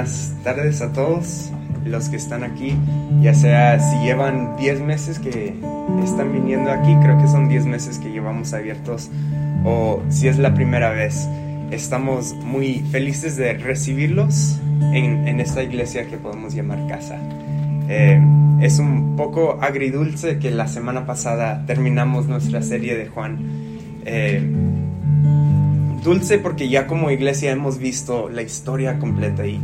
buenas tardes a todos los que están aquí, ya sea si llevan 10 meses que están viniendo aquí, creo que son 10 meses que llevamos abiertos, o si es la primera vez. Estamos muy felices de recibirlos en, en esta iglesia que podemos llamar casa. Eh, es un poco agridulce que la semana pasada terminamos nuestra serie de Juan. Eh, dulce porque ya como iglesia hemos visto la historia completa y,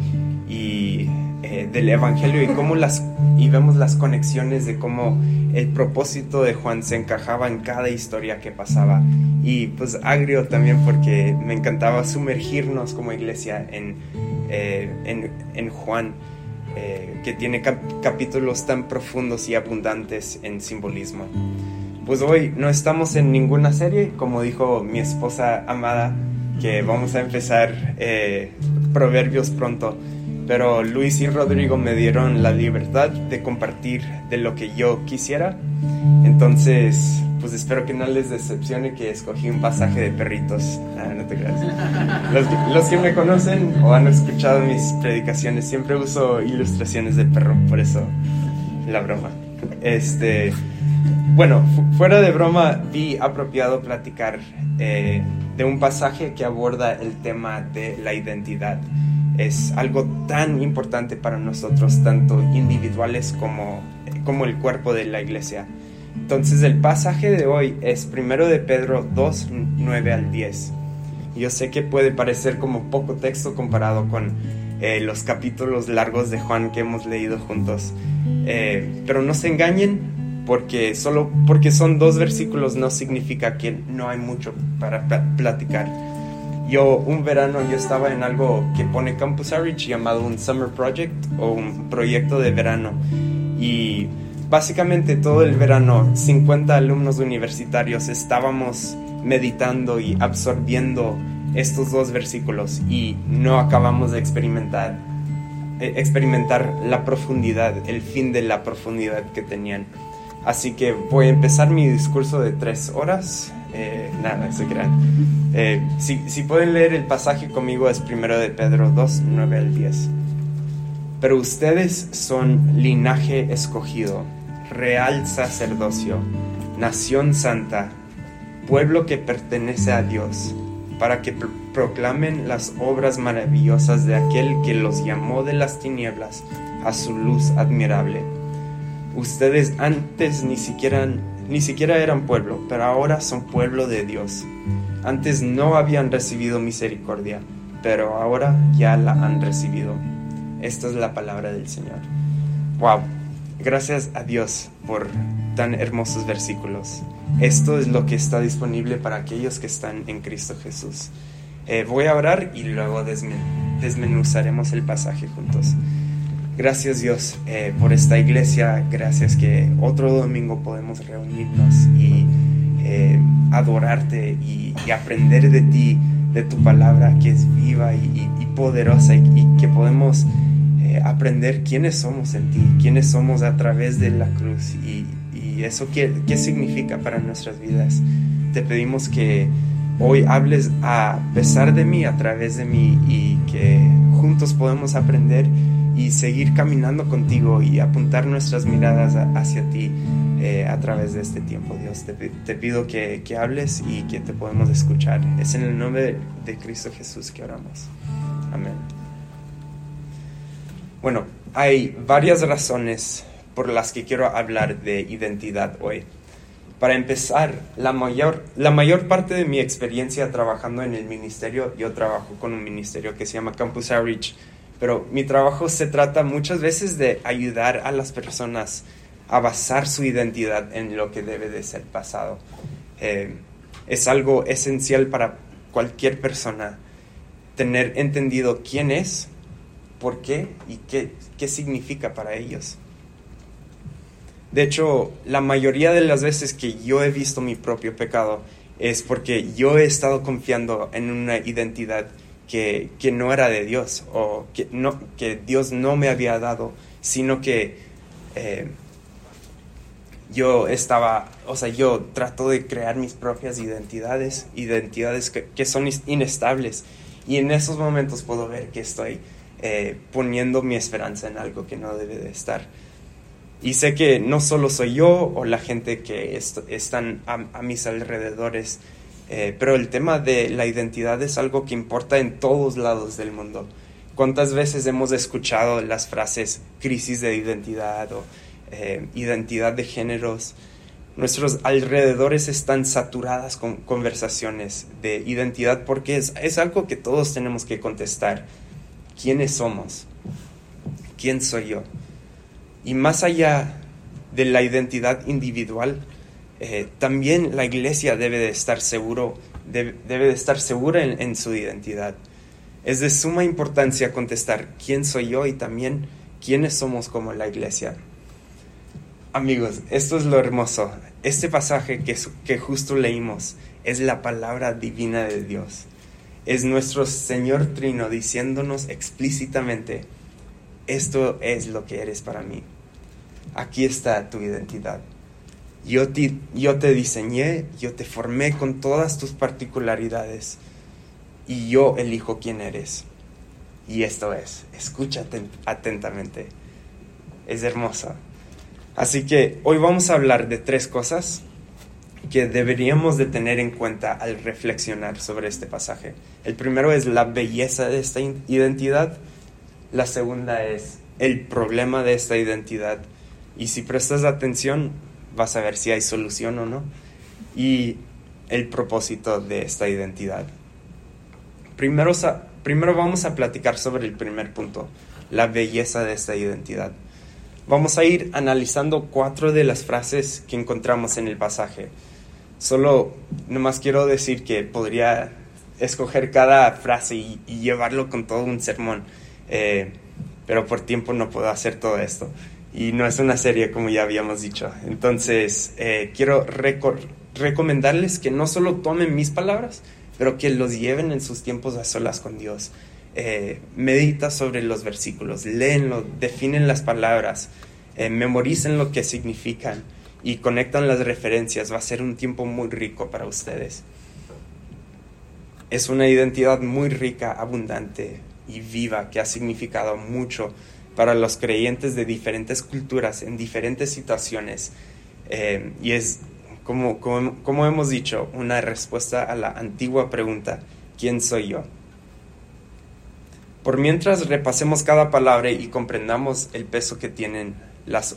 del Evangelio y, cómo las, y vemos las conexiones de cómo el propósito de Juan se encajaba en cada historia que pasaba. Y pues agrio también porque me encantaba sumergirnos como iglesia en, en, en Juan. Eh, que tiene capítulos tan profundos y abundantes en simbolismo. Pues hoy no estamos en ninguna serie, como dijo mi esposa amada, que vamos a empezar eh, Proverbios pronto, pero Luis y Rodrigo me dieron la libertad de compartir de lo que yo quisiera, entonces pues espero que no les decepcione que escogí un pasaje de perritos. Ah, no te creas. Los, que me conocen o han escuchado mis predicaciones, siempre uso ilustraciones de perro, por eso la broma. Este, bueno, fuera de broma, vi apropiado platicar eh, de un pasaje que aborda el tema de la identidad. Es algo tan importante para nosotros, tanto individuales como, como el cuerpo de la iglesia. Entonces el pasaje de hoy es primero de Pedro 2, 9 al 10. Yo sé que puede parecer como poco texto comparado con eh, los capítulos largos de Juan que hemos leído juntos. Eh, pero no se engañen porque solo porque son dos versículos no significa que no hay mucho para platicar. Yo un verano yo estaba en algo que pone Campus Outreach llamado un Summer Project o un proyecto de verano y básicamente todo el verano 50 alumnos universitarios estábamos meditando y absorbiendo estos dos versículos y no acabamos de experimentar eh, experimentar la profundidad, el fin de la profundidad que tenían. Así que voy a empezar mi discurso de tres horas. Eh, nada, se crean. Eh, si, si, pueden leer el pasaje conmigo es primero de Pedro 2, 9 al 10. Pero ustedes son linaje escogido real sacerdocio, nación santa, pueblo que pertenece a Dios, para que proclamen las obras maravillosas de aquel que los llamó de las tinieblas a su luz admirable. Ustedes antes ni siquiera, ni siquiera eran pueblo, pero ahora son pueblo de Dios. Antes no habían recibido misericordia, pero ahora ya la han recibido. Esta es la palabra del Señor. Wow. Gracias a Dios por tan hermosos versículos. Esto es lo que está disponible para aquellos que están en Cristo Jesús. Eh, voy a orar y luego desmenuzaremos el pasaje juntos. Gracias Dios eh, por esta iglesia, gracias que otro domingo podemos reunirnos y eh, adorarte y, aprender de ti, de tu palabra que es viva y, poderosa y que podemos aprender quiénes somos en ti, quiénes somos a través de la cruz y, eso qué, qué significa para nuestras vidas. Te pedimos que hoy hables a pesar de mí, a través de mí y que juntos podemos aprender y seguir caminando contigo y apuntar nuestras miradas hacia ti eh, a través de este tiempo, Dios. Te, te pido que, que, hables y que te podamos escuchar. Es en el nombre de Cristo Jesús que oramos. Amén. Bueno, hay varias razones por las que quiero hablar de identidad hoy. Para empezar, la mayor, la mayor parte de mi experiencia trabajando en el ministerio, yo trabajo con un ministerio que se llama Campus Outreach, pero mi trabajo se trata muchas veces de ayudar a las personas a basar su identidad en lo que debe de ser pasado. Eh, es algo esencial para cualquier persona tener entendido quién es por qué y qué, qué significa para ellos. De hecho, la mayoría de las veces que yo he visto mi propio pecado es porque yo he estado confiando en una identidad que, que, no era de Dios o que, no, que Dios no me había dado, sino que eh, yo estaba, o sea, yo trato de crear mis propias identidades, identidades que, son inestables. Y en esos momentos puedo ver que estoy eh, poniendo mi esperanza en algo que no debe de estar. Y sé que no solo soy yo o la gente que están a, mis alrededores, eh, pero el tema de la identidad es algo que importa en todos lados del mundo. ¿Cuántas veces hemos escuchado las frases crisis de identidad o eh, identidad de géneros? Nuestros alrededores están saturadas con conversaciones de identidad porque es, es algo que todos tenemos que contestar. ¿Quiénes somos? ¿Quién soy yo? Y más allá de la identidad individual, eh, también la iglesia debe de estar seguro, debe, de estar segura en, en, su identidad. Es de suma importancia contestar quién soy yo y también quiénes somos como la iglesia. Amigos, esto es lo hermoso. Este pasaje que, que justo leímos es la palabra divina de Dios. Es nuestro Señor Trino diciéndonos explícitamente, esto es lo que eres para mí aquí está tu identidad. Yo te, yo te diseñé, yo te formé con todas tus particularidades y yo elijo quién eres. Y esto es, escúchate atentamente. Es hermosa. Así que hoy vamos a hablar de tres cosas que deberíamos de tener en cuenta al reflexionar sobre este pasaje. El primero es la belleza de esta identidad. La segunda es el problema de esta identidad. Y si prestas atención, vas a ver si hay solución o no. Y el propósito de esta identidad. Primero, primero vamos a platicar sobre el primer punto, la belleza de esta identidad. Vamos a ir analizando cuatro de las frases que encontramos en el pasaje. Solo nomás quiero decir que podría escoger cada frase y, llevarlo con todo un sermón, eh, pero por tiempo no puedo hacer todo esto y no es una serie como ya habíamos dicho. Entonces, eh, quiero recomendarles que no solo tomen mis palabras, pero que los lleven en sus tiempos a solas con Dios. Eh, medita sobre los versículos, léenlo, definen las palabras, eh, memoricen lo que significan y conectan las referencias. Va a ser un tiempo muy rico para ustedes. Es una identidad muy rica, abundante y viva que ha significado mucho para los creyentes de diferentes culturas en diferentes situaciones. Eh, y es, como, hemos dicho, una respuesta a la antigua pregunta, ¿quién soy yo? Por mientras repasemos cada palabra y comprendamos el peso que tienen, las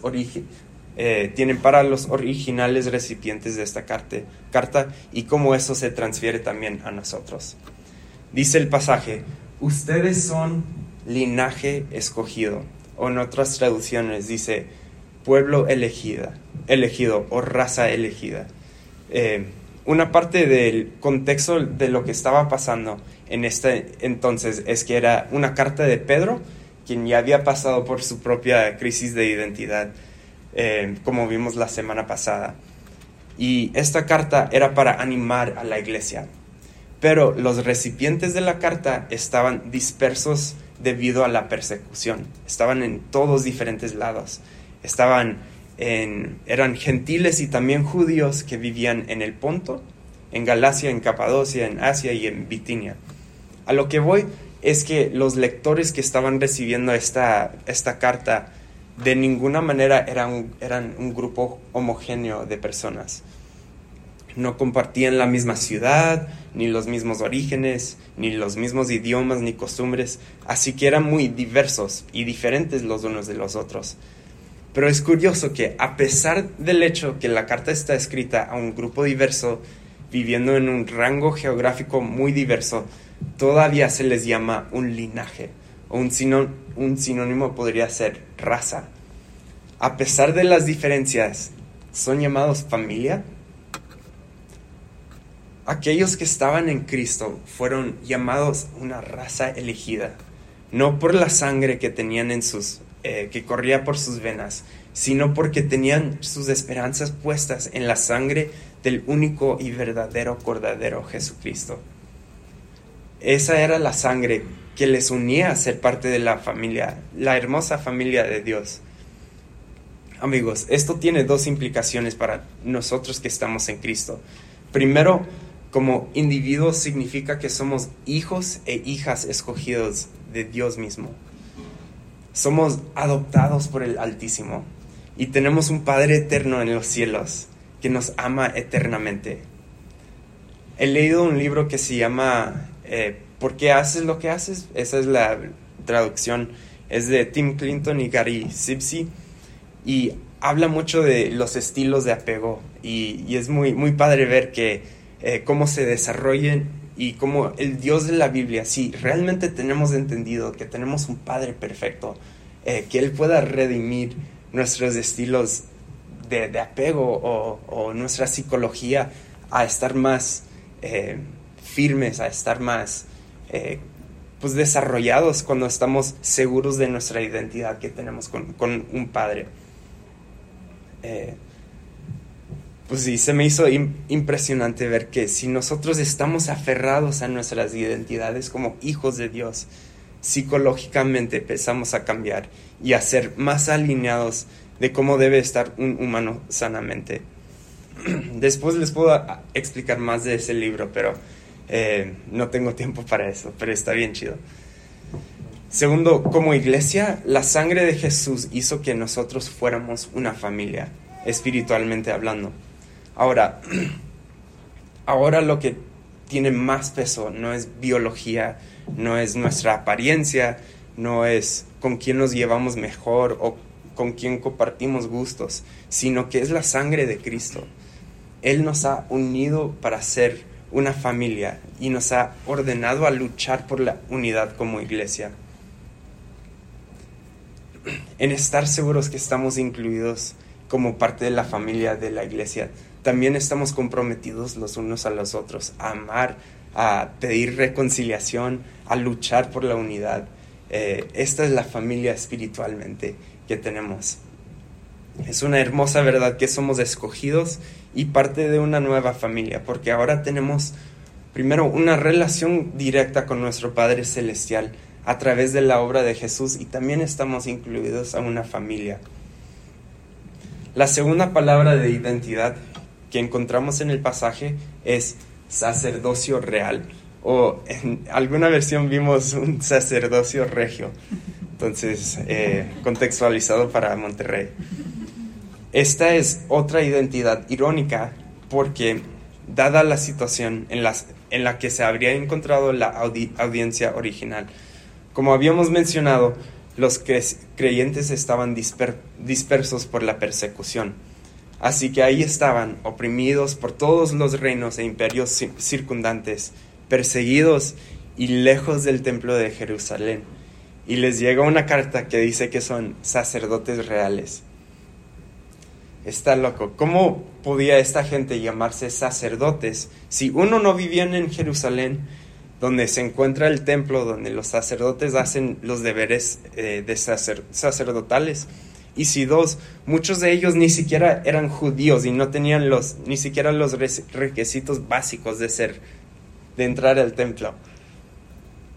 eh, tienen para los originales recipientes de esta carta y cómo eso se transfiere también a nosotros. Dice el pasaje, ustedes son linaje escogido, o en otras traducciones dice pueblo elegida, elegido o raza elegida. Eh, una parte del contexto de lo que estaba pasando en este entonces es que era una carta de Pedro, quien ya había pasado por su propia crisis de identidad, eh, como vimos la semana pasada. Y esta carta era para animar a la iglesia. Pero los recipientes de la carta estaban dispersos debido a la persecución. Estaban en todos diferentes lados. Estaban eran gentiles y también judíos que vivían en el Ponto, en Galacia, en Capadocia, en Asia y en Bitinia. A lo que voy es que los lectores que estaban recibiendo esta, esta carta de ninguna manera eran, eran un grupo homogéneo de personas no compartían la misma ciudad, ni los mismos orígenes, ni los mismos idiomas ni costumbres, así que eran muy diversos y diferentes los unos de los otros. Pero es curioso que a pesar del hecho que la carta está escrita a un grupo diverso, viviendo en un rango geográfico muy diverso, todavía se les llama un linaje, o un, un sinónimo podría ser raza. A pesar de las diferencias, ¿son llamados familia? Aquellos que estaban en Cristo fueron llamados una raza elegida, no por la sangre que tenían en sus, eh, que corría por sus venas, sino porque tenían sus esperanzas puestas en la sangre del único y verdadero Cordadero Jesucristo. Esa era la sangre que les unía a ser parte de la familia, la hermosa familia de Dios. Amigos, esto tiene dos implicaciones para nosotros que estamos en Cristo. Primero, como individuos significa que somos hijos e hijas escogidos de Dios mismo. somos adoptados por el Altísimo y tenemos un Padre eterno en los cielos que nos ama eternamente. He leído un libro que se llama eh, ¿Por qué haces lo que haces? Esa es la traducción. Es de Tim Clinton y Gary Sipsey y habla mucho de los estilos de apego y, es muy, muy padre ver que eh, cómo se desarrollen y cómo el Dios de la Biblia, si realmente tenemos entendido que tenemos un Padre perfecto, eh, que Él pueda redimir nuestros estilos de, apego o, nuestra psicología a estar más eh, firmes, a estar más eh, pues desarrollados cuando estamos seguros de nuestra identidad que tenemos con, un padre. Pues sí, se me hizo impresionante ver que si nosotros estamos aferrados a nuestras identidades como hijos de Dios, psicológicamente empezamos a cambiar y a ser más alineados de cómo debe estar un humano sanamente. Después les puedo explicar más de ese libro, pero eh, no tengo tiempo para eso, pero está bien chido. Segundo, como iglesia, la sangre de Jesús hizo que nosotros fuéramos una familia, espiritualmente hablando. Ahora, ahora lo que tiene más peso no es biología, no es nuestra apariencia, no es con quién nos llevamos mejor o con quien compartimos gustos, sino que es la sangre de Cristo. Él nos ha unido para ser una familia y nos ha ordenado a luchar por la unidad como iglesia. En estar seguros que estamos incluidos como parte de la familia de la iglesia, también estamos comprometidos los unos a los otros, a amar, a pedir reconciliación, a luchar por la unidad. Eh, esta es la familia espiritualmente que tenemos. Es una hermosa verdad que somos escogidos y parte de una nueva familia, porque ahora tenemos primero una relación directa con nuestro Padre Celestial a través de la obra de Jesús y también estamos incluidos a una familia. La segunda palabra de identidad que encontramos en el pasaje es sacerdocio real o en alguna versión vimos un sacerdocio regio entonces eh, contextualizado para Monterrey. Esta es otra identidad irónica porque, dada la situación en, las, en la que se habría encontrado la audiencia original, como habíamos mencionado, los creyentes estaban dispersos por la persecución. Así que ahí estaban, oprimidos por todos los reinos e imperios circundantes, perseguidos y lejos del templo de Jerusalén y les llega una carta que dice que son sacerdotes reales. Está loco. ¿Cómo podía esta gente llamarse sacerdotes si uno no vivían en Jerusalén, donde se encuentra el templo, donde los sacerdotes hacen los deberes eh, de sacerdotales? Y si dos, muchos de ellos ni siquiera eran judíos y no tenían los, ni siquiera los requisitos básicos de ser, de entrar al templo.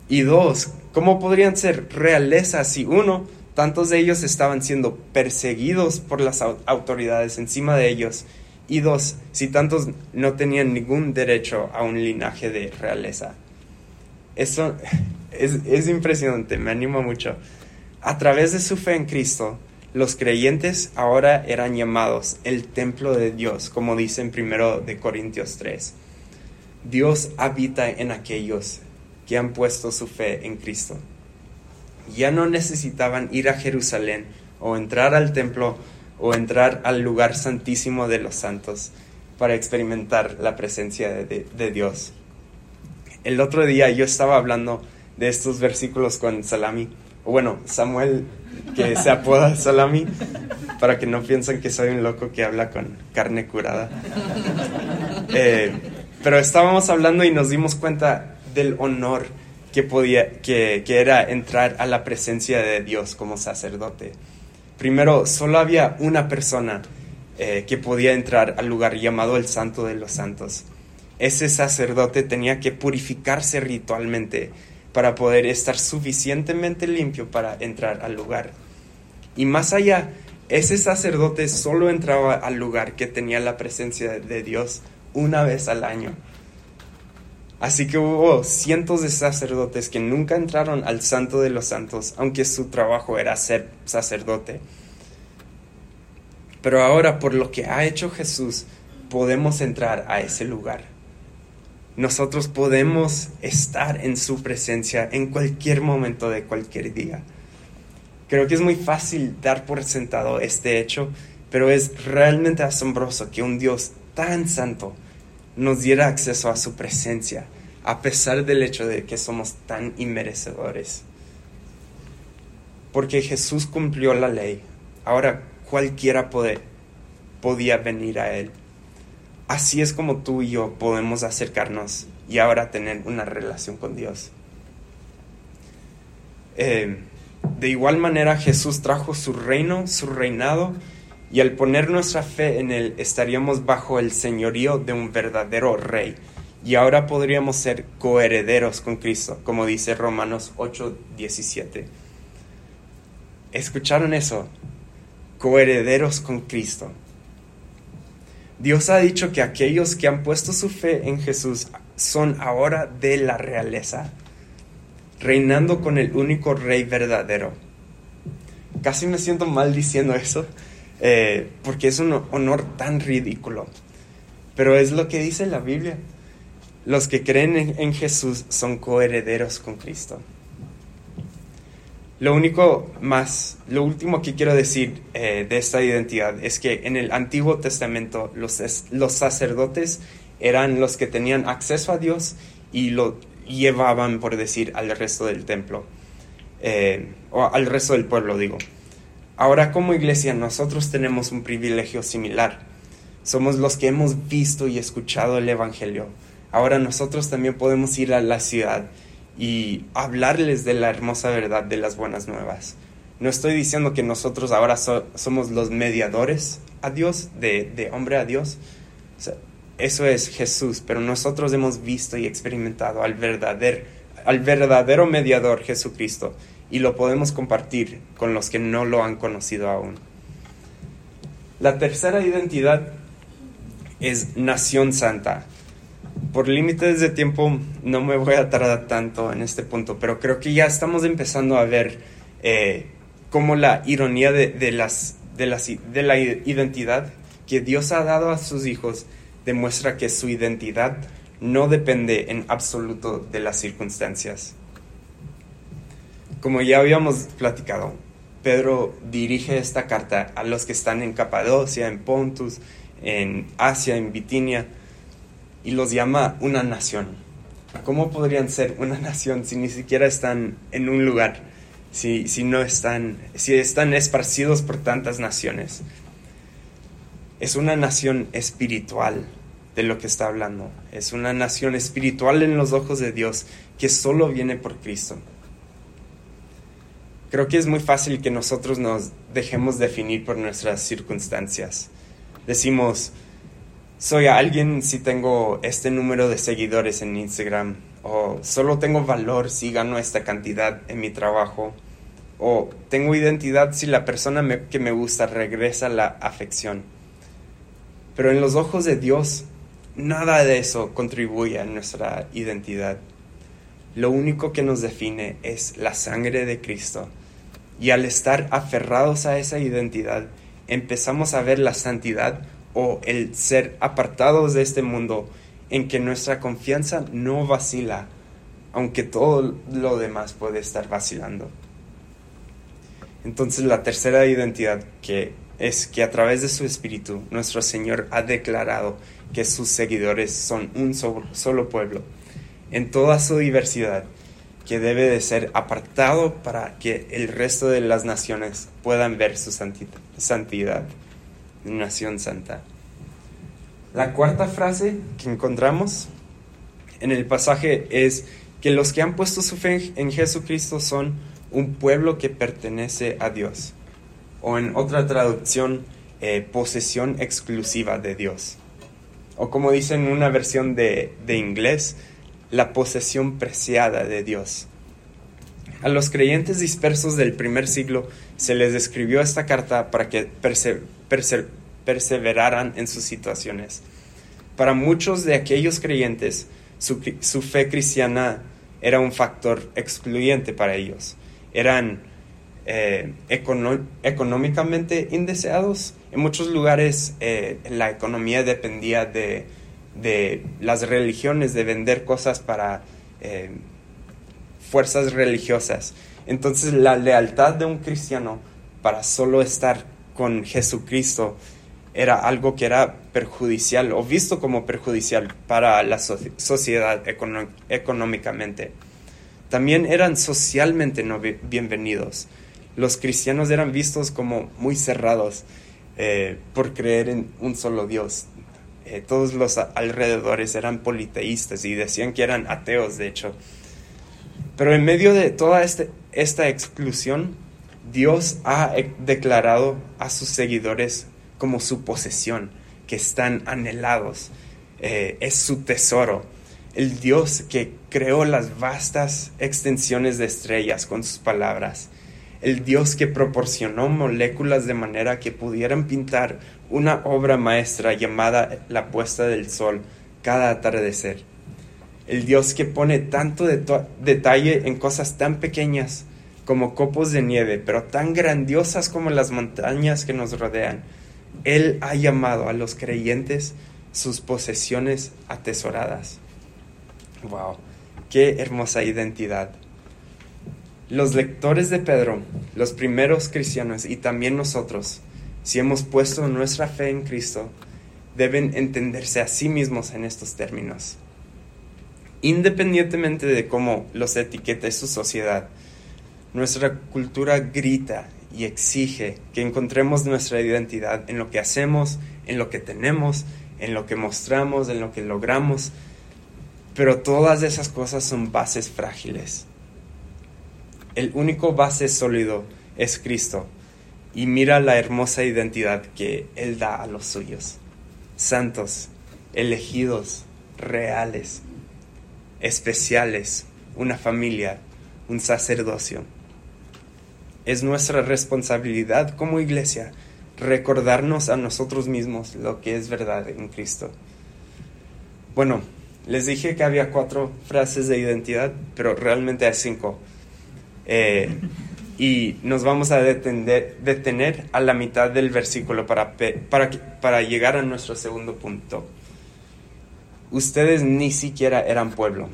Y dos, ¿cómo podrían ser realeza si uno, tantos de ellos estaban siendo perseguidos por las autoridades encima de ellos? Y dos, si tantos no tenían ningún derecho a un linaje de realeza. Eso es, es impresionante, me anima mucho. A través de su fe en Cristo, los creyentes ahora eran llamados el templo de Dios, como dice en 1 de Corintios 3. Dios habita en aquellos que han puesto su fe en Cristo. Ya no necesitaban ir a Jerusalén o entrar al templo o entrar al lugar santísimo de los santos para experimentar la presencia de, Dios. El otro día yo estaba hablando de estos versículos con Salami, bueno, Samuel, que se apoda Salami, para que no piensen que soy un loco que habla con carne curada. Eh, pero estábamos hablando y nos dimos cuenta del honor que, podía, que, era entrar a la presencia de Dios como sacerdote. Primero, solo había una persona eh, que podía entrar al lugar llamado el Santo de los Santos. Ese sacerdote tenía que purificarse ritualmente para poder estar suficientemente limpio para entrar al lugar. Y más allá, ese sacerdote solo entraba al lugar que tenía la presencia de Dios una vez al año. Así que hubo cientos de sacerdotes que nunca entraron al santo de los santos, aunque su trabajo era ser sacerdote. Pero ahora, por lo que ha hecho Jesús, podemos entrar a ese lugar. Nosotros podemos estar en su presencia en cualquier momento de cualquier día. Creo que es muy fácil dar por sentado este hecho, pero es realmente asombroso que un Dios tan santo nos diera acceso a su presencia, a pesar del hecho de que somos tan inmerecedores. Porque Jesús cumplió la ley, ahora cualquiera podía venir a Él. Así es como tú y yo podemos acercarnos y ahora tener una relación con Dios. Eh, de igual manera Jesús trajo su reino, su reinado, y al poner nuestra fe en Él estaríamos bajo el señorío de un verdadero rey. Y ahora podríamos ser coherederos con Cristo, como dice Romanos 8:17. ¿Escucharon eso? Coherederos con Cristo. Dios ha dicho que aquellos que han puesto su fe en Jesús son ahora de la realeza, reinando con el único rey verdadero. Casi me siento mal diciendo eso, eh, porque es un honor tan ridículo. Pero es lo que dice la Biblia. Los que creen en, Jesús son coherederos con Cristo. Lo único más, lo último que quiero decir eh, de esta identidad es que en el Antiguo Testamento los, sacerdotes eran los que tenían acceso a Dios y lo llevaban, por decir, al resto del templo, eh, o al resto del pueblo, digo. Ahora como iglesia nosotros tenemos un privilegio similar. Somos los que hemos visto y escuchado el Evangelio. Ahora nosotros también podemos ir a la ciudad y hablarles de la hermosa verdad de las buenas nuevas. No estoy diciendo que nosotros ahora somos los mediadores a Dios, de, hombre a Dios. eso es Jesús, pero nosotros hemos visto y experimentado al verdadero, al verdadero mediador Jesucristo y lo podemos compartir con los que no lo han conocido aún. La tercera identidad es nación santa. Por límites de tiempo no me voy a tardar tanto en este punto, pero creo que ya estamos empezando a ver eh, cómo la ironía de, las, de, de la identidad que Dios ha dado a sus hijos demuestra que su identidad no depende en absoluto de las circunstancias. Como ya habíamos platicado, Pedro dirige esta carta a los que están en Capadocia, en Pontus, en Asia, en Bitinia, y los llama una nación. ¿Cómo podrían ser una nación si ni siquiera están en un lugar? Si, si no están, si están esparcidos por tantas naciones. Es una nación espiritual de lo que está hablando. Es una nación espiritual en los ojos de Dios que solo viene por Cristo. Creo que es muy fácil que nosotros nos dejemos definir por nuestras circunstancias. Decimos, soy alguien si tengo este número de seguidores en Instagram, o solo tengo valor si gano esta cantidad en mi trabajo, o tengo identidad si la persona que me gusta regresa la afección. Pero en los ojos de Dios, nada de eso contribuye a nuestra identidad. Lo único que nos define es la sangre de Cristo y al estar aferrados a esa identidad, empezamos a ver la santidad o el ser apartados de este mundo en que nuestra confianza no vacila, aunque todo lo demás puede estar vacilando. Entonces la tercera identidad que es que a través de su espíritu nuestro Señor ha declarado que sus seguidores son un solo pueblo, en toda su diversidad, que debe de ser apartado para que el resto de las naciones puedan ver su santidad, nación santa. La cuarta frase que encontramos en el pasaje es que los que han puesto su fe en Jesucristo son un pueblo que pertenece a Dios, o en otra traducción, eh, posesión exclusiva de Dios, o como dice en una versión de, de inglés, la posesión preciada de Dios. A los creyentes dispersos del primer siglo se les escribió esta carta para que perseveraran en sus situaciones. Para muchos de aquellos creyentes, su, fe cristiana era un factor excluyente para ellos. Eran eh, económicamente indeseados. En muchos lugares eh, la economía dependía de, las religiones, de vender cosas para eh, fuerzas religiosas. Entonces la lealtad de un cristiano para solo estar con Jesucristo era algo que era perjudicial o visto como perjudicial para la sociedad económicamente. También eran socialmente no bienvenidos. Los cristianos eran vistos como muy cerrados eh, por creer en un solo Dios. Eh, todos los alrededores eran politeístas y decían que eran ateos, de hecho. Pero en medio de toda este, esta exclusión, Dios ha declarado a sus seguidores como su posesión, que están anhelados. Eh, es su tesoro. El Dios que creó las vastas extensiones de estrellas con sus palabras. El Dios que proporcionó moléculas de manera que pudieran pintar una obra maestra llamada la puesta del sol cada atardecer. El Dios que pone tanto detalle en cosas tan pequeñas como copos de nieve, pero tan grandiosas como las montañas que nos rodean él ha llamado a los creyentes sus posesiones atesoradas. ¡Wow! ¡Qué hermosa identidad! Los lectores de Pedro, los primeros cristianos y también nosotros, si hemos puesto nuestra fe en Cristo, deben entenderse a sí mismos en estos términos. Independientemente de cómo los etiquete su sociedad, nuestra cultura grita y exige que encontremos nuestra identidad en lo que hacemos, en lo que tenemos, en lo que mostramos, en lo que logramos. Pero todas esas cosas son bases frágiles. El único base sólido es Cristo. Y mira la hermosa identidad que Él da a los suyos. Santos, elegidos, reales, especiales, una familia, un sacerdocio es nuestra responsabilidad como iglesia recordarnos a nosotros mismos lo que es verdad en Cristo. Bueno, les dije que había cuatro frases de identidad, pero realmente hay cinco. Eh, y nos vamos a detener, detener, a la mitad del versículo para, para, para llegar a nuestro segundo punto. Ustedes ni siquiera eran pueblo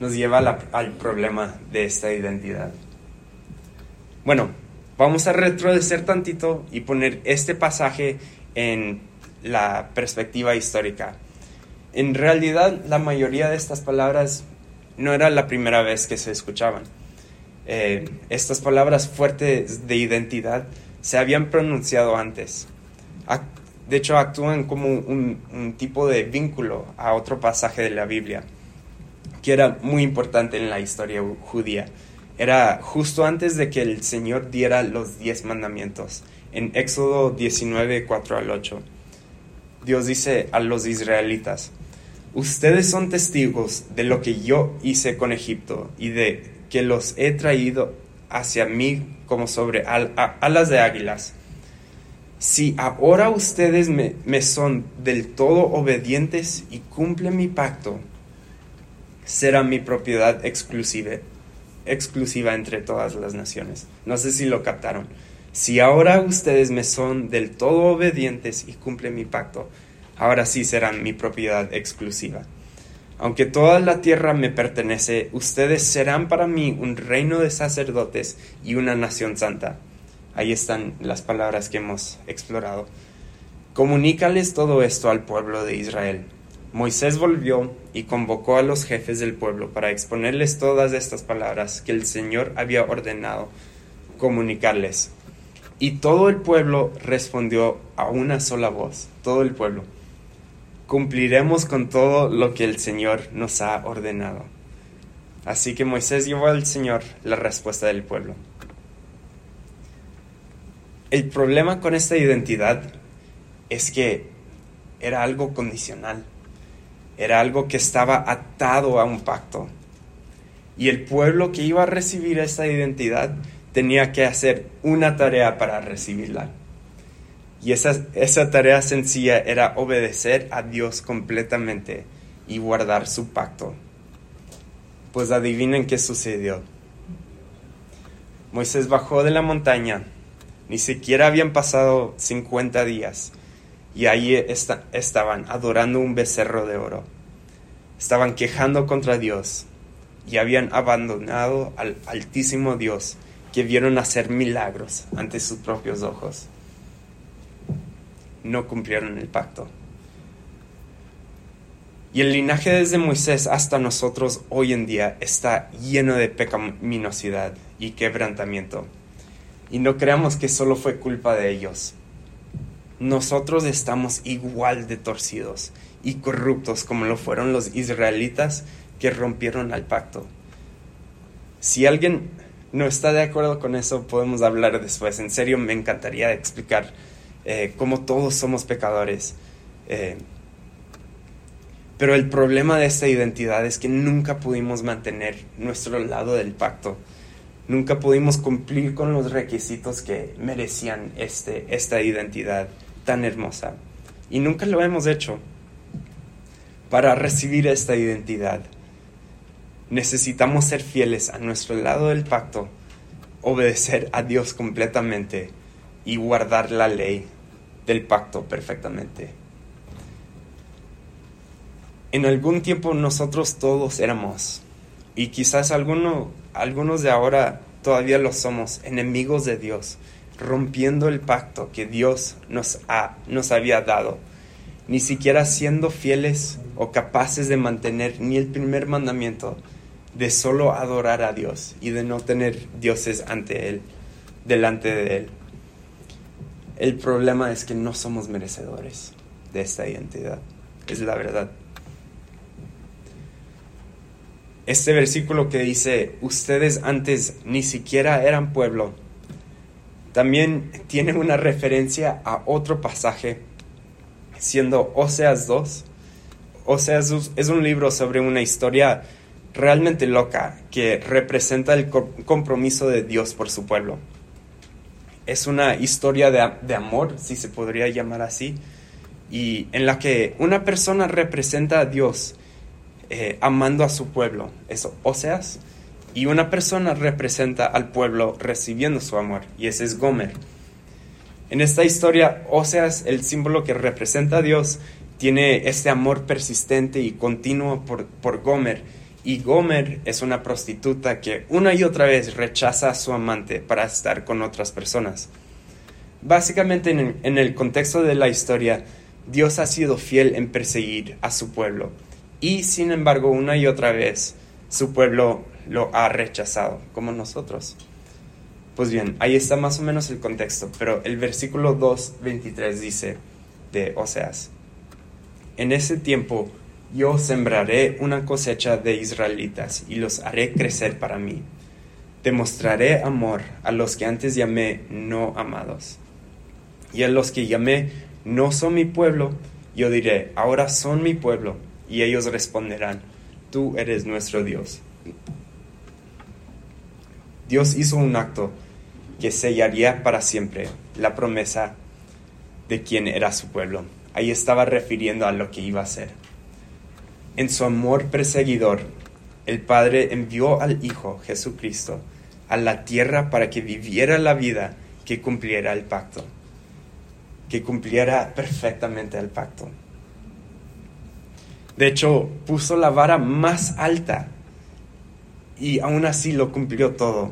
nos lleva al problema de esta identidad. Bueno, vamos a retroceder tantito y poner este pasaje en la perspectiva histórica. En realidad, la mayoría de estas palabras no era la primera vez que se escuchaban. Eh, estas palabras fuertes de identidad se habían pronunciado antes. De hecho, actúan como un tipo de vínculo a otro pasaje de la Biblia que era muy importante en la historia judía. Era justo antes de que el Señor diera los diez mandamientos, en Éxodo 19, 4 al 8. Dios dice a los israelitas, ustedes son testigos de lo que yo hice con Egipto y de que los he traído hacia mí como sobre alas de águilas. Si ahora ustedes me, son del todo obedientes y cumplen mi pacto, será mi propiedad exclusiva, exclusiva entre todas las naciones. No sé si lo captaron. Si ahora ustedes me son del todo obedientes y cumplen mi pacto, ahora sí serán mi propiedad exclusiva. Aunque toda la tierra me pertenece, ustedes serán para mí un reino de sacerdotes y una nación santa. Ahí están las palabras que hemos explorado. Comunícales todo esto al pueblo de Israel. Moisés volvió y convocó a los jefes del pueblo para exponerles todas estas palabras que el Señor había ordenado comunicarles. Y todo el pueblo respondió a una sola voz, todo el pueblo. Cumpliremos con todo lo que el Señor nos ha ordenado. Así que Moisés llevó al Señor la respuesta del pueblo. El problema con esta identidad es que era algo condicional era algo que estaba atado a un pacto. Y el pueblo que iba a recibir esa identidad tenía que hacer una tarea para recibirla. Y esa, esa tarea sencilla era obedecer a Dios completamente y guardar su pacto. Pues adivinen qué sucedió. Moisés bajó de la montaña, ni siquiera habían pasado 50 días, y ahí estaban adorando un becerro de oro. Estaban quejando contra Dios y habían abandonado al Altísimo Dios que vieron hacer milagros ante sus propios ojos. No cumplieron el pacto. Y el linaje desde Moisés hasta nosotros hoy en día está lleno de pecaminosidad y quebrantamiento. Y no creamos que solo fue culpa de ellos. Nosotros estamos igual de torcidos y corruptos como lo fueron los israelitas que rompieron al pacto. Si alguien no está de acuerdo con eso, podemos hablar después. En serio, me encantaría explicar eh, cómo todos somos pecadores. Eh, pero el problema de esta identidad es que nunca pudimos mantener nuestro lado del pacto. Nunca pudimos cumplir con los requisitos que merecían este, esta identidad tan hermosa. Y nunca lo hemos hecho. Para recibir esta identidad, necesitamos ser fieles a nuestro lado del pacto, obedecer a Dios completamente y guardar la ley del pacto perfectamente. En algún tiempo nosotros todos éramos, y quizás algunos de ahora todavía lo somos, enemigos de Dios, rompiendo el pacto que Dios nos, ha, nos había dado, ni siquiera siendo fieles o capaces de mantener ni el primer mandamiento de solo adorar a Dios y de no tener dioses ante Él, delante de Él. El problema es que no somos merecedores de esta identidad, es la verdad este versículo que dice, ustedes antes ni siquiera eran pueblo, también tiene una referencia a otro pasaje, siendo Oseas 2. Oseas es un libro sobre una historia realmente loca que representa el compromiso de Dios por su pueblo. Es una historia de, de amor, si se podría llamar así, y en la que una persona representa a Dios eh, amando a su pueblo, eso, Oseas, y una persona representa al pueblo recibiendo su amor, y ese es Gomer. En esta historia, Oseas, el símbolo que representa a Dios, tiene este amor persistente y continuo por, por Gomer, y Gomer es una prostituta que una y otra vez rechaza a su amante para estar con otras personas. Básicamente en el contexto de la historia, Dios ha sido fiel en perseguir a su pueblo y sin embargo, una y otra vez, su pueblo lo ha rechazado, como nosotros. Pues bien, ahí está más o menos el contexto, pero el versículo 2.23 dice de Oseas, en ese tiempo yo sembraré una cosecha de israelitas y los haré crecer para mí. Demostraré amor a los que antes llamé no amados. Y a los que llamé no son mi pueblo, yo diré, ahora son mi pueblo y ellos responderán, tú eres nuestro Dios. Dios hizo un acto que sellaría para siempre la promesa de quien era su pueblo. Ahí estaba refiriendo a lo que iba a ser. En su amor perseguidor, el Padre envió al Hijo Jesucristo a la tierra para que viviera la vida que cumpliera el pacto, que cumpliera perfectamente el pacto. De hecho, puso la vara más alta y aún así lo cumplió todo.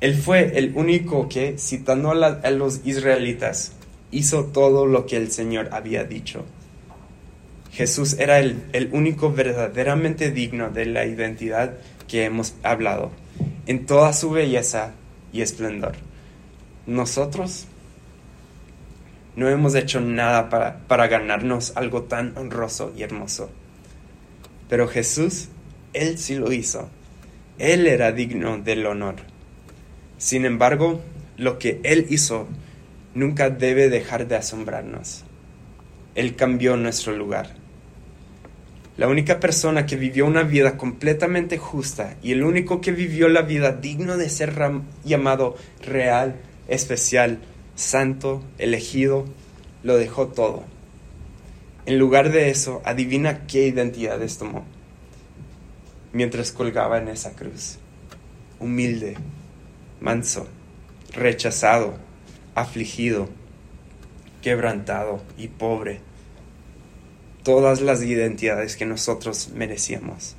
Él fue el único que, citando a, los israelitas, hizo todo lo que el Señor había dicho. Jesús era el, el, único verdaderamente digno de la identidad que hemos hablado, en toda su belleza y esplendor. Nosotros no hemos hecho nada para, ganarnos algo tan honroso y hermoso. Pero Jesús, Él sí lo hizo. Él era digno del honor. Sin embargo, lo que Él hizo nunca debe dejar de asombrarnos. Él cambió nuestro lugar. La única persona que vivió una vida completamente justa y el único que vivió la vida digno de ser llamado real, especial santo, elegido, lo dejó todo. En lugar de eso, adivina qué identidades tomó mientras colgaba en esa cruz. Humilde, manso, rechazado, afligido, quebrantado y pobre. Todas las identidades que nosotros merecíamos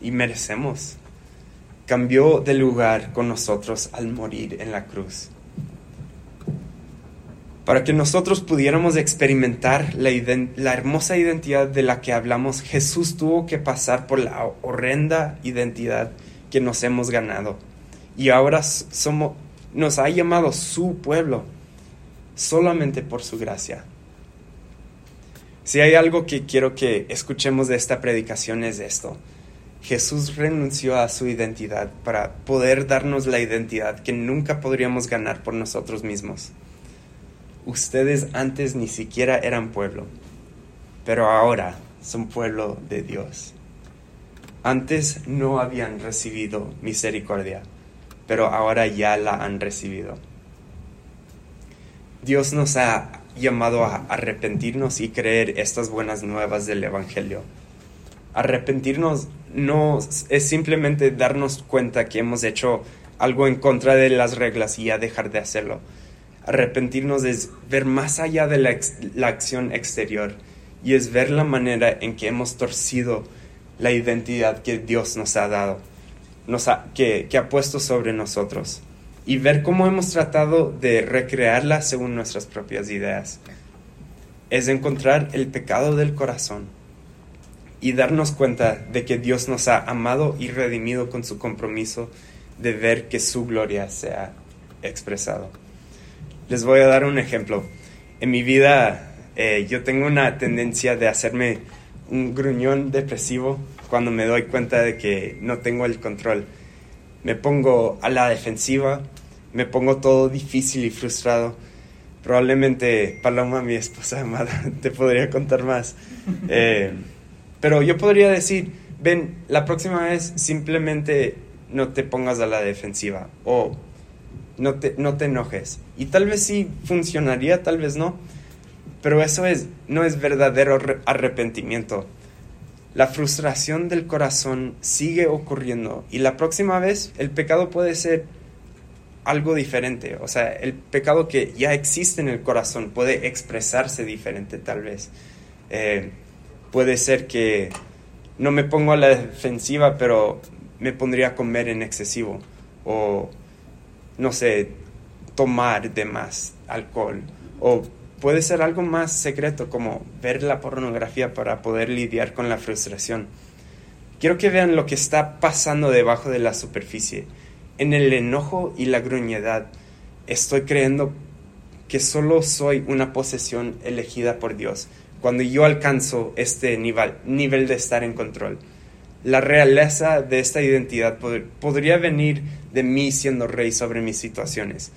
y merecemos. Cambió de lugar con nosotros al morir en la cruz. Para que nosotros pudiéramos experimentar la, la, hermosa identidad de la que hablamos, Jesús tuvo que pasar por la horrenda identidad que nos hemos ganado. Y ahora somos, nos ha llamado su pueblo solamente por su gracia. Si hay algo que quiero que escuchemos de esta predicación es esto. Jesús renunció a su identidad para poder darnos la identidad que nunca podríamos ganar por nosotros mismos. Ustedes antes ni siquiera eran pueblo, pero ahora son pueblo de Dios. Antes no habían recibido misericordia, pero ahora ya la han recibido. Dios nos ha llamado a arrepentirnos y creer estas buenas nuevas del Evangelio. Arrepentirnos no es simplemente darnos cuenta que hemos hecho algo en contra de las reglas y ya dejar de hacerlo. Arrepentirnos es ver más allá de la, acción exterior y es ver la manera en que hemos torcido la identidad que Dios nos ha dado, nos que ha puesto sobre nosotros y ver cómo hemos tratado de recrearla según nuestras propias ideas. Es encontrar el pecado del corazón y darnos cuenta de que Dios nos ha amado y redimido con su compromiso de ver que su gloria se ha expresado. Les voy a dar un ejemplo. En mi vida eh, yo tengo una tendencia de hacerme un gruñón depresivo cuando me doy cuenta de que no tengo el control. Me pongo a la defensiva, me pongo todo difícil y frustrado. Probablemente Paloma, mi esposa amada, te podría contar más. Eh, pero yo podría decir, ven, la próxima vez simplemente no te pongas a la defensiva o no te, no te enojes. Y tal vez sí funcionaría, tal vez no. Pero eso es, no es verdadero arrepentimiento. La frustración del corazón sigue ocurriendo y la próxima vez el pecado puede ser algo diferente. O sea, el pecado que ya existe en el corazón puede expresarse diferente tal vez. Eh, puede ser que no me pongo a la defensiva, pero me pondría a comer en excesivo. O, no sé, tomar de más alcohol. O puede ser algo más secreto como ver la pornografía para poder lidiar con la frustración. Quiero que vean lo que está pasando debajo de la superficie. En el enojo y la gruñedad estoy creyendo que solo soy una posesión elegida por Dios, cuando yo alcanzo este nivel, nivel de estar en control. La realeza de esta identidad podría venir de mí siendo rey sobre mis situaciones.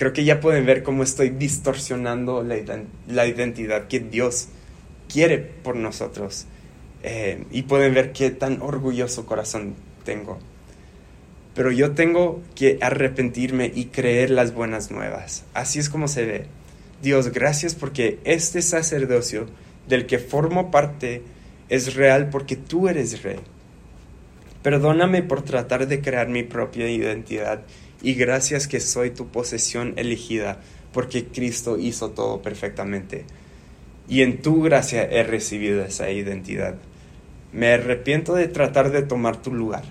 Creo que ya pueden ver cómo estoy distorsionando la, identidad que Dios quiere por nosotros. Eh, y pueden ver qué tan orgulloso corazón tengo. Pero yo tengo que arrepentirme y creer las buenas nuevas. Así es como se ve. Dios, gracias porque este sacerdocio del que formo parte es real porque tú eres rey. Perdóname por tratar de crear mi propia identidad y gracias que soy tu posesión elegida porque Cristo hizo todo perfectamente. Y en tu gracia he recibido esa identidad. Me arrepiento de tratar de tomar tu lugar.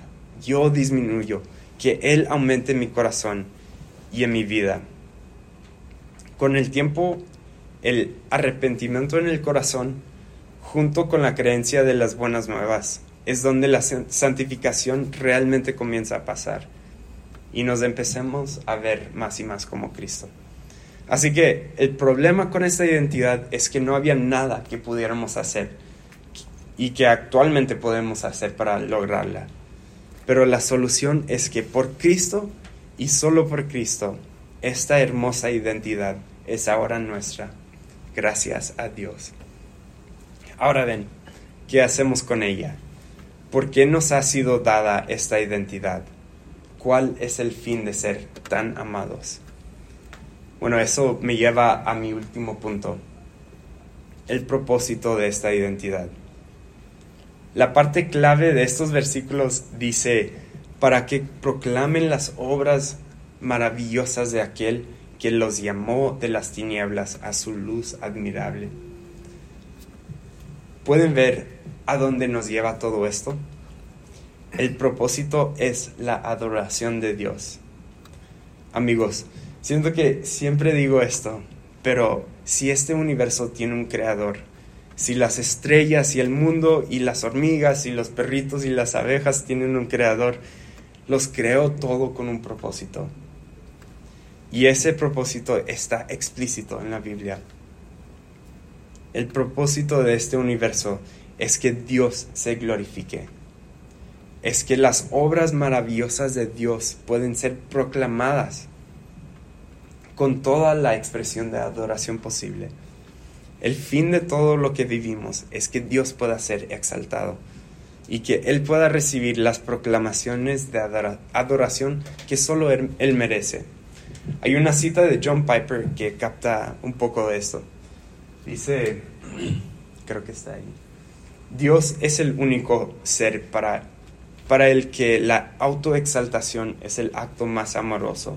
Yo disminuyo, que Él aumente en mi corazón y en mi vida. Con el tiempo, el arrepentimiento en el corazón, junto con la creencia de las buenas nuevas, es donde la santificación realmente comienza a pasar y nos empecemos a ver más y más como Cristo. Así que el problema con esta identidad es que no había nada que pudiéramos hacer y que actualmente podemos hacer para lograrla. Pero la solución es que por Cristo y solo por Cristo esta hermosa identidad es ahora nuestra. Gracias a Dios. Ahora ven, ¿qué hacemos con ella? ¿Por qué nos ha sido dada esta identidad? ¿Cuál es el fin de ser tan amados? Bueno, eso me lleva a mi último punto, el propósito de esta identidad. La parte clave de estos versículos dice, para que proclamen las obras maravillosas de aquel que los llamó de las tinieblas a su luz admirable. ¿Pueden ver a dónde nos lleva todo esto? El propósito es la adoración de Dios. Amigos, siento que siempre digo esto, pero si este universo tiene un creador, si las estrellas y el mundo y las hormigas y los perritos y las abejas tienen un creador, los creó todo con un propósito. Y ese propósito está explícito en la Biblia. El propósito de este universo es que Dios se glorifique. Es que las obras maravillosas de Dios pueden ser proclamadas con toda la expresión de adoración posible. El fin de todo lo que vivimos es que Dios pueda ser exaltado y que Él pueda recibir las proclamaciones de adoración que solo Él merece. Hay una cita de John Piper que capta un poco de esto. Dice, creo que está ahí. Dios es el único ser para, para el que la autoexaltación es el acto más amoroso,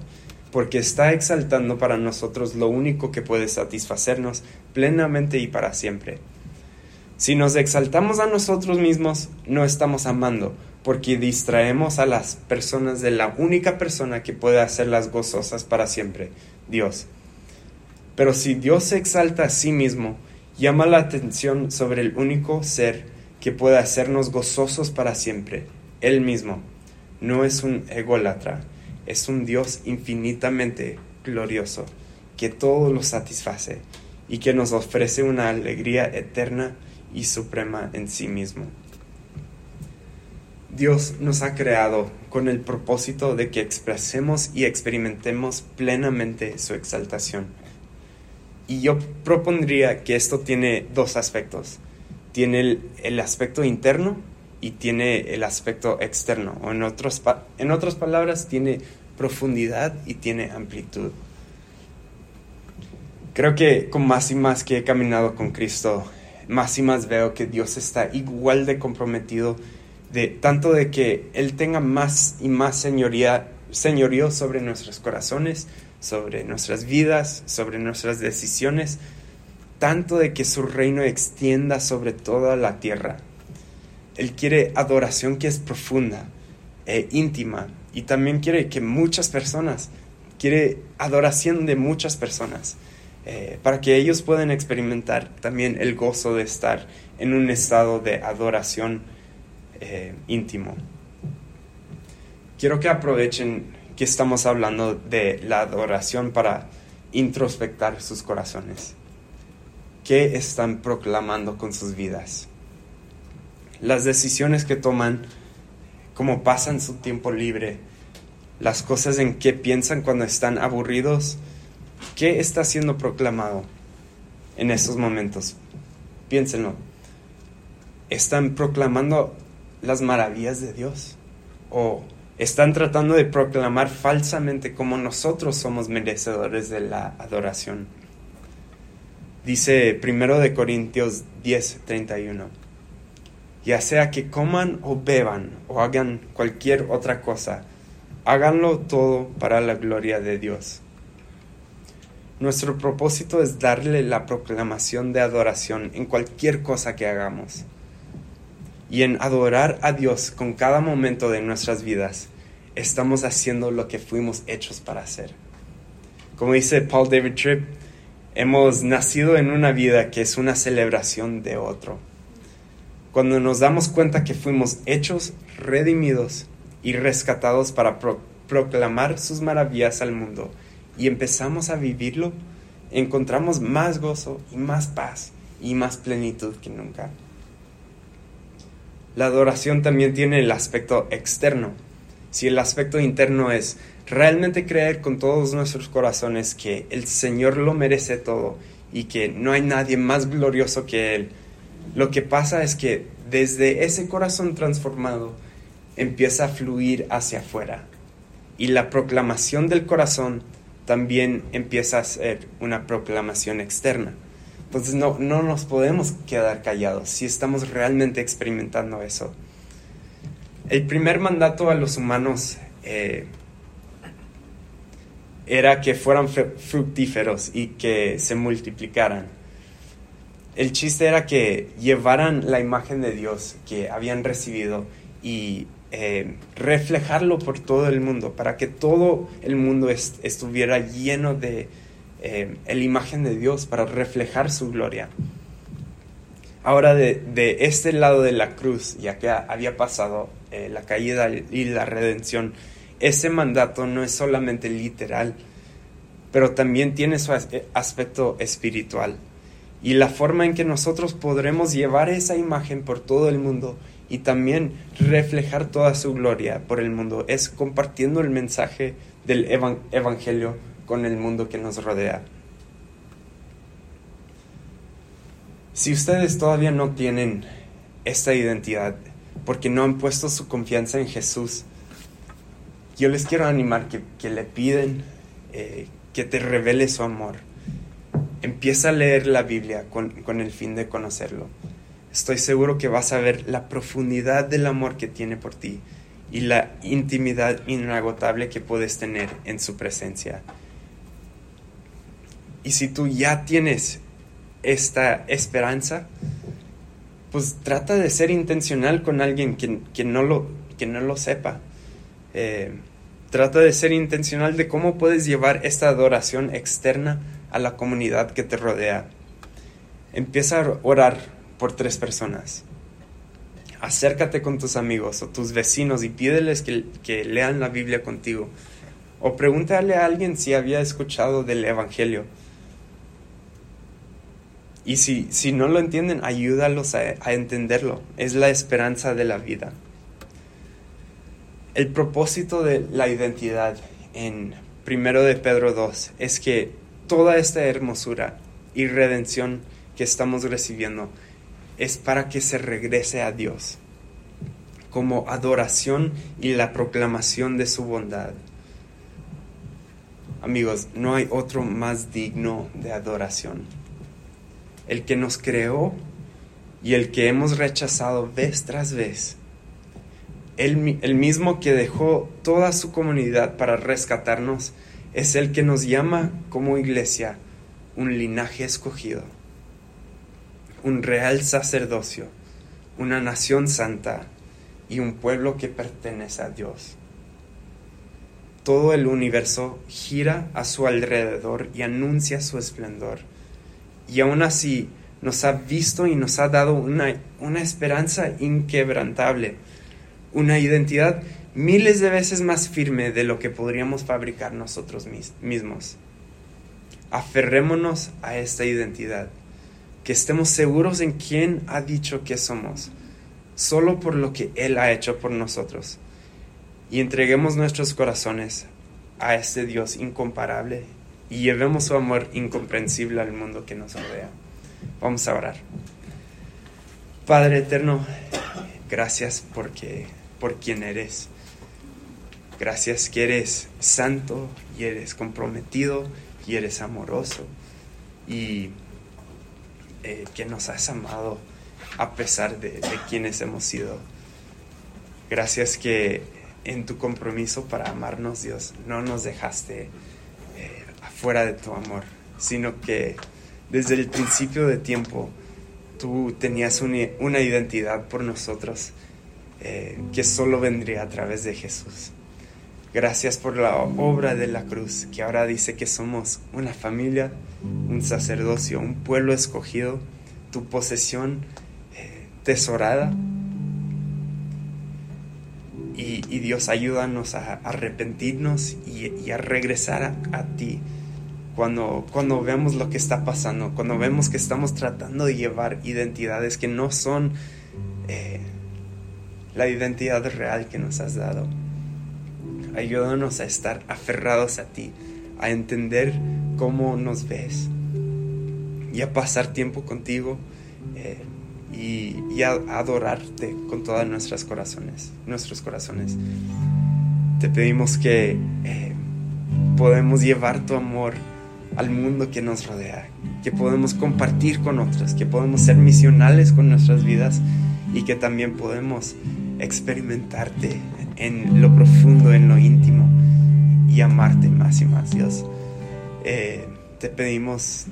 porque está exaltando para nosotros lo único que puede satisfacernos plenamente y para siempre. Si nos exaltamos a nosotros mismos, no estamos amando, porque distraemos a las personas de la única persona que puede hacerlas gozosas para siempre, Dios. Pero si Dios se exalta a sí mismo, llama la atención sobre el único ser que puede hacernos gozosos para siempre, Él mismo. No es un ególatra, es un Dios infinitamente glorioso, que todo lo satisface y que nos ofrece una alegría eterna y suprema en sí mismo. Dios nos ha creado con el propósito de que expresemos y experimentemos plenamente su exaltación. Y yo propondría que esto tiene dos aspectos. Tiene el, aspecto interno y tiene el aspecto externo. O en, otros, en otras palabras, tiene profundidad y tiene amplitud. Creo que con más y más que he caminado con Cristo, más y más veo que Dios está igual de comprometido de tanto de que Él tenga más y más señoría, señorío sobre nuestros corazones, sobre nuestras vidas, sobre nuestras decisiones, tanto de que su reino extienda sobre toda la tierra. Él quiere adoración que es profunda e íntima y también quiere que muchas personas, quiere adoración de muchas personas, eh, para que ellos puedan experimentar también el gozo de estar en un estado de adoración eh, íntimo. Quiero que aprovechen que estamos hablando de la adoración para introspectar sus corazones. ¿Qué están proclamando con sus vidas? Las decisiones que toman, cómo pasan su tiempo libre, las cosas en que piensan cuando están aburridos, ¿qué está siendo proclamado en esos momentos? Piénsenlo. ¿Están proclamando las maravillas de Dios o están tratando de proclamar falsamente como nosotros somos merecedores de la adoración. Dice primero de Corintios 10:31. Ya sea que coman o beban o hagan cualquier otra cosa, háganlo todo para la gloria de Dios. Nuestro propósito es darle la proclamación de adoración en cualquier cosa que hagamos y en adorar a Dios con cada momento de nuestras vidas, estamos haciendo lo que fuimos hechos para hacer. Como dice Paul David Tripp, hemos nacido en una vida que es una celebración de otro. Cuando nos damos cuenta que fuimos hechos, redimidos y rescatados para proclamar sus maravillas al mundo y empezamos a vivirlo, encontramos más gozo y más paz y más plenitud que nunca. La adoración también tiene el aspecto externo. Si el aspecto interno es realmente creer con todos nuestros corazones que el Señor lo merece todo y que no hay nadie más glorioso que Él, lo que pasa es que desde ese corazón transformado empieza a fluir hacia afuera y la proclamación del corazón también empieza a ser una proclamación externa. Entonces no, no nos podemos quedar callados si estamos realmente experimentando eso. El primer mandato a los humanos eh, era que fueran fructíferos y que se multiplicaran. El chiste era que llevaran la imagen de Dios que habían recibido y eh, reflejarlo por todo el mundo, para que todo el mundo estuviera lleno de eh, la imagen de Dios, para reflejar su gloria. Ahora de, este lado de la cruz, ya que había pasado eh, la caída y la redención, ese mandato no es solamente literal, pero también tiene su aspecto espiritual. Y la forma en que nosotros podremos llevar esa imagen por todo el mundo y también reflejar toda su gloria por el mundo es compartiendo el mensaje del Evangelio con el mundo que nos rodea. Si ustedes todavía no tienen esta identidad porque no han puesto su confianza en Jesús, yo les quiero animar que, le piden eh, que te revele su amor. Empieza a leer la Biblia con, con el fin de conocerlo. Estoy seguro que vas a ver la profundidad del amor que tiene por ti y la intimidad inagotable que puedes tener en su presencia. Y si tú ya tienes esta esperanza, pues trata de ser intencional con alguien que, no, lo, no lo sepa. Eh, trata de ser intencional de cómo puedes llevar esta adoración externa a la comunidad que te rodea. Empieza a orar por tres personas. Acércate con tus amigos o tus vecinos y pídeles que, que lean la Biblia contigo. O pregúntale a alguien si había escuchado del Evangelio y si, si no lo entienden, ayúdalos a, entenderlo. Es la esperanza de la vida. El propósito de la identidad en primero de Pedro 2 es que toda esta hermosura y redención que estamos recibiendo es para que se regrese a Dios como adoración y la proclamación de su bondad. Amigos, no hay otro más digno de adoración el que nos creó y el que hemos rechazado vez tras vez. El, el, mismo que dejó toda su comunidad para rescatarnos es el que nos llama como iglesia un linaje escogido, un real sacerdocio, una nación santa y un pueblo que pertenece a Dios. Todo el universo gira a su alrededor y anuncia su esplendor y aún así nos ha visto y nos ha dado una, una esperanza inquebrantable, una identidad miles de veces más firme de lo que podríamos fabricar nosotros mismos. Aferrémonos a esta identidad, que estemos seguros en quién ha dicho que somos, solo por lo que Él ha hecho por nosotros, y entreguemos nuestros corazones a este Dios incomparable y llevemos su amor incomprensible al mundo que nos rodea. Vamos a orar. Padre eterno, gracias porque por quien eres. Gracias que eres santo y eres comprometido y eres amoroso y eh, que nos has amado a pesar de, quienes hemos sido. Gracias que en tu compromiso para amarnos, Dios, no nos dejaste fuera de tu amor, sino que desde el principio de tiempo tú tenías una, identidad por nosotros eh, que solo vendría a través de Jesús. Gracias por la obra de la cruz, que ahora dice que somos una familia, un sacerdocio, un pueblo escogido, tu posesión eh, tesorada. Y, Dios ayúdanos a arrepentirnos y, a regresar a ti cuando, cuando vemos lo que está pasando, cuando vemos que estamos tratando de llevar identidades que no son eh, la identidad real que nos has dado. Ayúdanos a estar aferrados a ti, a entender cómo nos ves y a pasar tiempo contigo eh, y, a, adorarte con todos nuestros corazones, nuestros corazones. Te pedimos que eh, podemos llevar tu amor al mundo que nos rodea, que podemos compartir con otros, que podemos ser misionales con nuestras vidas y que también podemos experimentarte en lo profundo, en lo íntimo y amarte más y más, Dios. Eh, te pedimos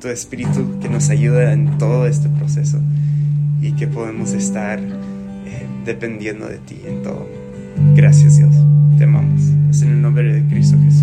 tu espíritu que nos ayude en todo este proceso y que podemos estar eh, dependiendo de ti en todo. Gracias Dios, te amamos. Es en el nombre de Cristo Jesús.